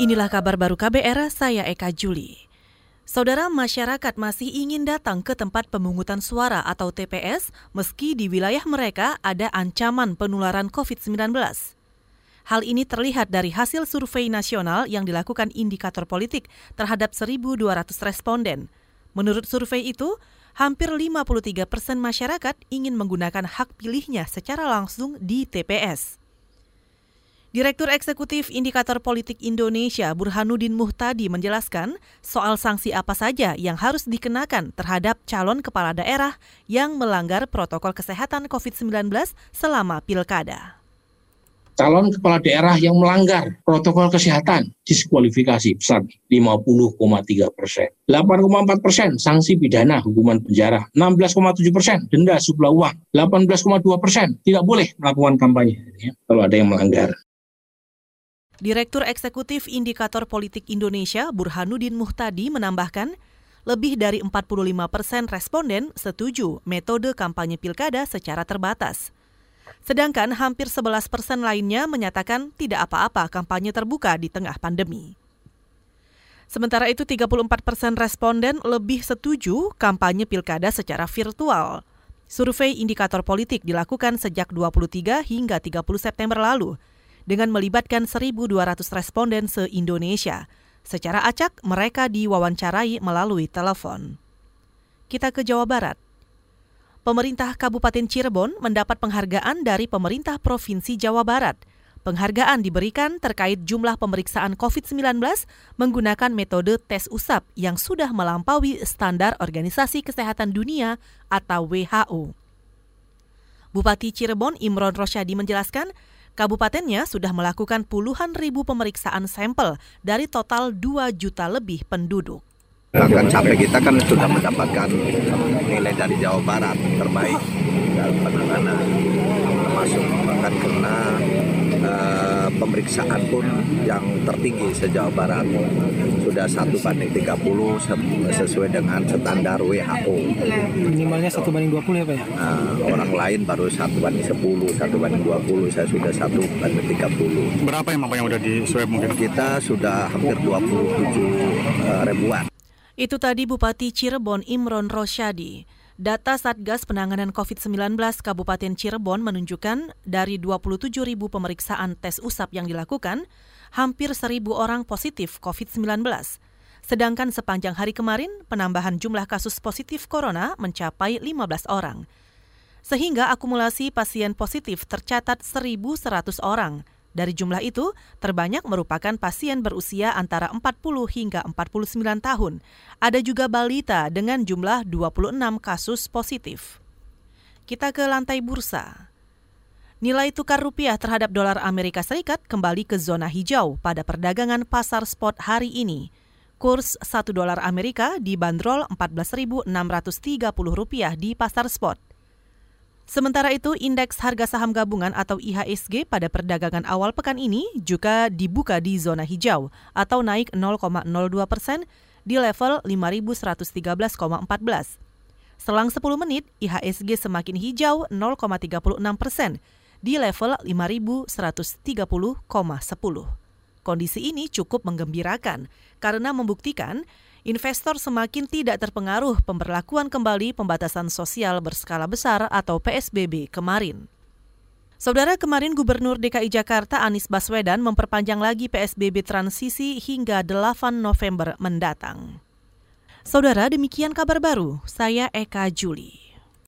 Inilah kabar baru KBR, saya Eka Juli. Saudara masyarakat masih ingin datang ke tempat pemungutan suara atau TPS meski di wilayah mereka ada ancaman penularan COVID-19. Hal ini terlihat dari hasil survei nasional yang dilakukan indikator politik terhadap 1.200 responden. Menurut survei itu, hampir 53 persen masyarakat ingin menggunakan hak pilihnya secara langsung di TPS. Direktur Eksekutif Indikator Politik Indonesia Burhanuddin Muhtadi menjelaskan soal sanksi apa saja yang harus dikenakan terhadap calon kepala daerah yang melanggar protokol kesehatan COVID-19 selama pilkada. Calon kepala daerah yang melanggar protokol kesehatan diskualifikasi besar 50,3 persen. 8,4 persen sanksi pidana hukuman penjara. 16,7 persen denda sebelah uang. 18,2 persen tidak boleh melakukan kampanye ya, kalau ada yang melanggar. Direktur Eksekutif Indikator Politik Indonesia Burhanuddin Muhtadi menambahkan, lebih dari 45 persen responden setuju metode kampanye pilkada secara terbatas. Sedangkan hampir 11 persen lainnya menyatakan tidak apa-apa kampanye terbuka di tengah pandemi. Sementara itu 34 persen responden lebih setuju kampanye pilkada secara virtual. Survei indikator politik dilakukan sejak 23 hingga 30 September lalu dengan melibatkan 1.200 responden se-Indonesia. Secara acak, mereka diwawancarai melalui telepon. Kita ke Jawa Barat. Pemerintah Kabupaten Cirebon mendapat penghargaan dari pemerintah Provinsi Jawa Barat. Penghargaan diberikan terkait jumlah pemeriksaan COVID-19 menggunakan metode tes usap yang sudah melampaui standar Organisasi Kesehatan Dunia atau WHO. Bupati Cirebon Imron Rosyadi menjelaskan, Kabupatennya sudah melakukan puluhan ribu pemeriksaan sampel dari total 2 juta lebih penduduk. Bahkan capek kita kan sudah mendapatkan nilai dari Jawa Barat terbaik dalam penanganan termasuk bahkan karena uh, pemeriksaan pun yang tertinggi sejauh Barat sudah satu banding 30 sesuai dengan standar WHO. Minimalnya satu banding 20 ya Pak ya? Nah, orang lain baru satu banding 10, satu banding 20, saya sudah satu banding 30. Berapa yang yang udah di swab mungkin? Kita sudah hampir 27 uh, eh, ribuan. Itu tadi Bupati Cirebon Imron Rosyadi. Data Satgas Penanganan COVID-19 Kabupaten Cirebon menunjukkan dari 27 ribu pemeriksaan tes usap yang dilakukan, hampir 1.000 orang positif COVID-19. Sedangkan sepanjang hari kemarin, penambahan jumlah kasus positif corona mencapai 15 orang. Sehingga akumulasi pasien positif tercatat 1.100 orang. Dari jumlah itu, terbanyak merupakan pasien berusia antara 40 hingga 49 tahun. Ada juga balita dengan jumlah 26 kasus positif. Kita ke lantai bursa. Nilai tukar rupiah terhadap dolar Amerika Serikat kembali ke zona hijau pada perdagangan pasar spot hari ini. Kurs 1 dolar Amerika dibanderol 14.630 rupiah di pasar spot. Sementara itu, indeks harga saham gabungan atau IHSG pada perdagangan awal pekan ini juga dibuka di zona hijau atau naik 0,02 persen di level 5.113,14. Selang 10 menit, IHSG semakin hijau 0,36 persen di level 5.130,10. Kondisi ini cukup menggembirakan karena membuktikan investor semakin tidak terpengaruh pemberlakuan kembali pembatasan sosial berskala besar atau PSBB kemarin. Saudara kemarin Gubernur DKI Jakarta Anies Baswedan memperpanjang lagi PSBB transisi hingga 8 November mendatang. Saudara, demikian kabar baru. Saya Eka Juli.